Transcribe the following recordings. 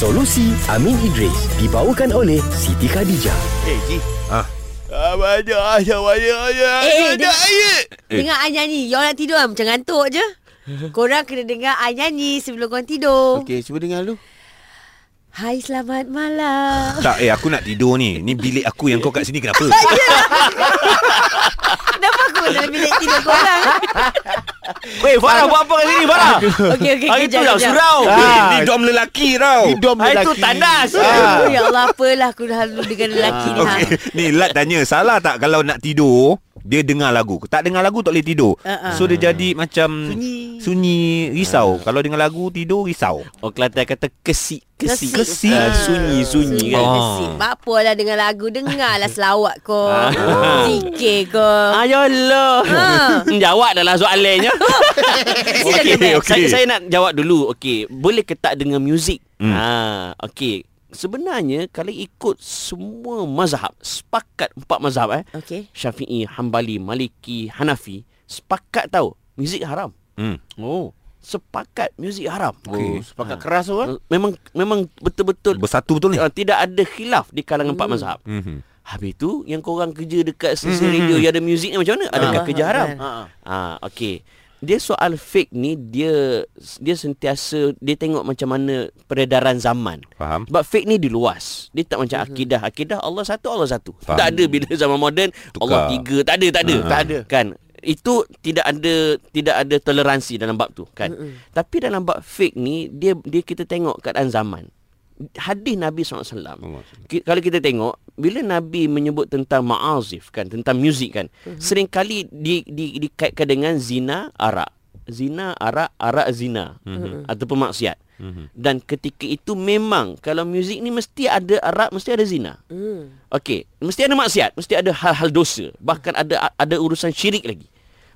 Solusi Amin Idris dibawakan oleh Siti Khadijah. Eh, Ji. Ah. Ah, banyak aja, banyak aja. Eh, eh, banyak aja. Dengar I nyanyi You nak tidur kan Macam ngantuk je Korang kena dengar I nyanyi Sebelum korang tidur Okey, cuba dengar dulu. Hai selamat malam Tak, eh aku nak tidur ni. Ni bilik aku yang kau kat sini kenapa? Kenapa aku dalam bilik tidur korang Weh Farah buat apa kat sini Farah Okey okey Hari tu kejap. surau Ni, ni dom lelaki tau. Ni dom Hari lelaki. tu tandas Oh, ya Allah apalah Aku dah lalu dengan lelaki ni. Okey, ni Lat tanya, salah tak kalau nak tidur dia dengar lagu. Tak dengar lagu tak boleh tidur. Uh-uh. So dia jadi macam Sunyi. sunyi risau. Kalau dengar lagu tidur risau. Orang Kelantan kata kesik Kesik, Kesik. Ah, Sunyi Sunyi kan Oh. Kesik Apa lah dengar lagu Dengarlah selawat kau Ah. Zikir kau Ayolah Ha. Jawab dah lah soalannya Okey, Okey, okey. Saya, saya nak jawab dulu Okey Boleh ke tak dengan muzik Hmm. ha, Okey Sebenarnya Kalau ikut semua mazhab Sepakat empat mazhab eh Okey Syafi'i, Hambali, Maliki, Hanafi Sepakat tahu Muzik haram Hmm. Oh Sepakat muzik haram Oh, sepakat keras tu kan? Memang memang betul-betul Bersatu betul ni. uh, Tidak ada khilaf Di kalangan empat mazhab Mhm. Habis tu yang korang kerja dekat stesen radio yang ada muzik ni macam mana? Adakah Ah, kerja haram? kan. Ha. Ah, okey. Dia soal fake ni dia dia sentiasa dia tengok macam mana peredaran zaman. Faham? Sebab fake ni diluas. Dia tak macam akidah. Akidah Allah satu, Allah satu. Faham. Tak ada bila zaman moden Tukar. Allah tiga. Tak ada, tak ada. Ah. Tak ada. Kan? Itu tidak ada tidak ada toleransi dalam bab tu kan. Tapi dalam bab fake ni dia dia kita tengok keadaan zaman. Hadis Nabi SAW Ki- Kalau kita tengok Bila Nabi menyebut tentang ma'azif kan Tentang muzik kan uh-huh. Seringkali di, di, dikaitkan dengan zina arak Zina arak, arak zina uh-huh. Ataupun maksiat uh-huh. Dan ketika itu memang Kalau muzik ni mesti ada arak Mesti ada zina hmm. Okey, mesti ada maksiat, mesti ada hal-hal dosa, bahkan ada ada urusan syirik lagi.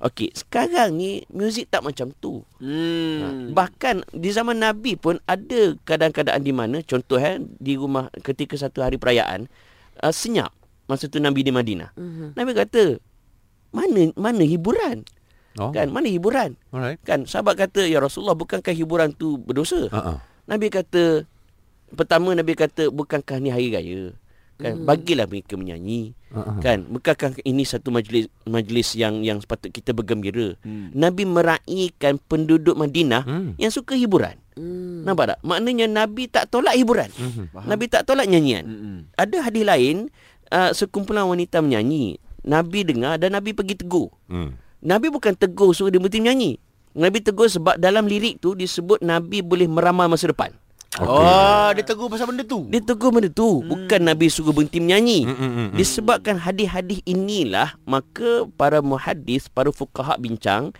Okey, sekarang ni muzik tak macam tu. Hmm. Bahkan di zaman Nabi pun ada kadang-kadang di mana contoh eh di rumah ketika satu hari perayaan uh, senyap masa tu Nabi di Madinah. Mhm. Nabi kata mana mana hiburan? Oh. Kan mana hiburan? Alright. Kan sahabat kata ya Rasulullah bukankah hiburan tu berdosa? Ha ah. Nabi kata pertama Nabi kata bukankah ni hari raya? Kan bagilah mereka menyanyi. Uh-uh. Kan bukankah ini satu majlis majlis yang yang sepatut kita bergembira. Hmm. Nabi meraihkan penduduk Madinah Hmm. yang suka hiburan. Hmm. Nampak tak? Maknanya Nabi tak tolak hiburan. Mhm. Nabi tak tolak nyanyian. Hmm. Ada hadis lain uh, sekumpulan wanita menyanyi. Nabi dengar dan Nabi pergi tegur. Hmm. Nabi bukan tegur suruh dia berhenti menyanyi. Nabi tegur sebab dalam lirik tu disebut Nabi boleh meramal masa depan. Oh, dia tegur pasal benda tu. Dia tegur benda tu hmm. Bukan Nabi suruh berhenti menyanyi Hmm, hmm, hmm, hmm. Disebabkan hadis-hadis inilah Maka para muhadis Para fukaha bincang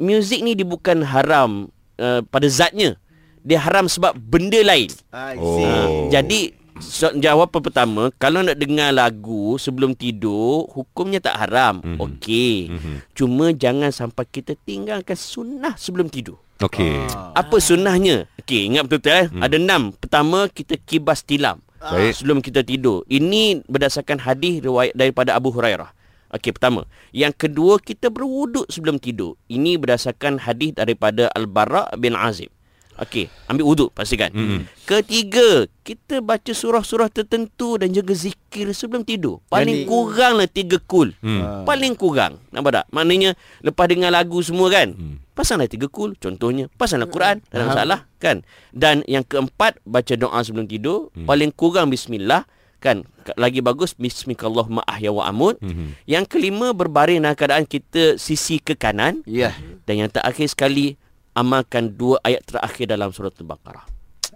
Muzik ni dia bukan haram uh, Pada zatnya Dia haram sebab benda lain Oh. uh, Jadi so, Jawapan pertama Kalau nak dengar lagu Sebelum tidur Hukumnya tak haram Mhm. Okey Mhm. Cuma jangan sampai kita tinggalkan sunnah sebelum tidur Okey. Ah. apa sunnahnya? Okey, ingat betul-betul eh. Hmm. Ada enam. Pertama, kita kibas tilam. Baik. Sebelum kita tidur. Ini berdasarkan hadis riwayat daripada Abu Hurairah. Okey, pertama. Yang kedua, kita berwuduk sebelum tidur. Ini berdasarkan hadis daripada Al-Bara' bin Azib. Okey, ambil wuduk pastikan. Hmm. Ketiga, kita baca surah-surah tertentu dan juga zikir sebelum tidur. Paling Jadi- kuranglah tiga kul. Hmm. Paling kurang. Nampak tak? Maknanya lepas dengar lagu semua kan. Hmm. Pasanglah tiga kul contohnya. Pasanglah Quran. Tak ada masalah kan. Dan yang keempat baca doa sebelum tidur. Hmm. Paling kurang bismillah kan. Lagi bagus bismillahirrahmanirrahim ahya wa amut. Mhm. Yang kelima berbaring dalam keadaan kita sisi ke kanan. Ya. Dan yang terakhir sekali amalkan dua ayat terakhir dalam surah Al-Baqarah.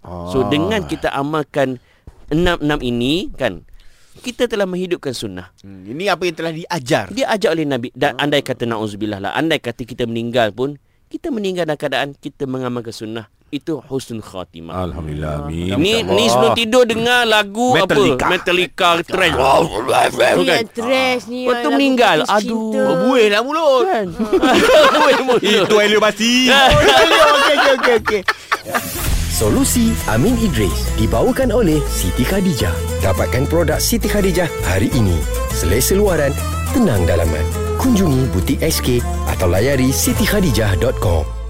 Oh. So dengan kita amalkan enam-enam ini kan kita telah menghidupkan sunnah. Hmm, ini apa yang telah diajar. Dia ajak oleh Nabi dan andai kata nauzubillah lah, andai kata kita meninggal pun kita meninggal dalam keadaan kita mengamalkan sunnah. Itu husnul khatimah. Alhamdulillah. Amin. Ni ni sebelum tidur dengar lagu Metallica. apa? Metallica trash. Ni Kan? yang trash ni Lepas tu lagu meninggal. Aduh. Berbuih lah mulut. Kan? Buih mulut. Itu Elio Basi. Okey, okey, okey, okey. Solusi Amin Idris dibawakan oleh Siti Khadijah. Dapatkan produk Siti Khadijah hari ini. Selesa luaran, tenang dalaman. Kunjungi butik SK atau layari sitikhadijah.com.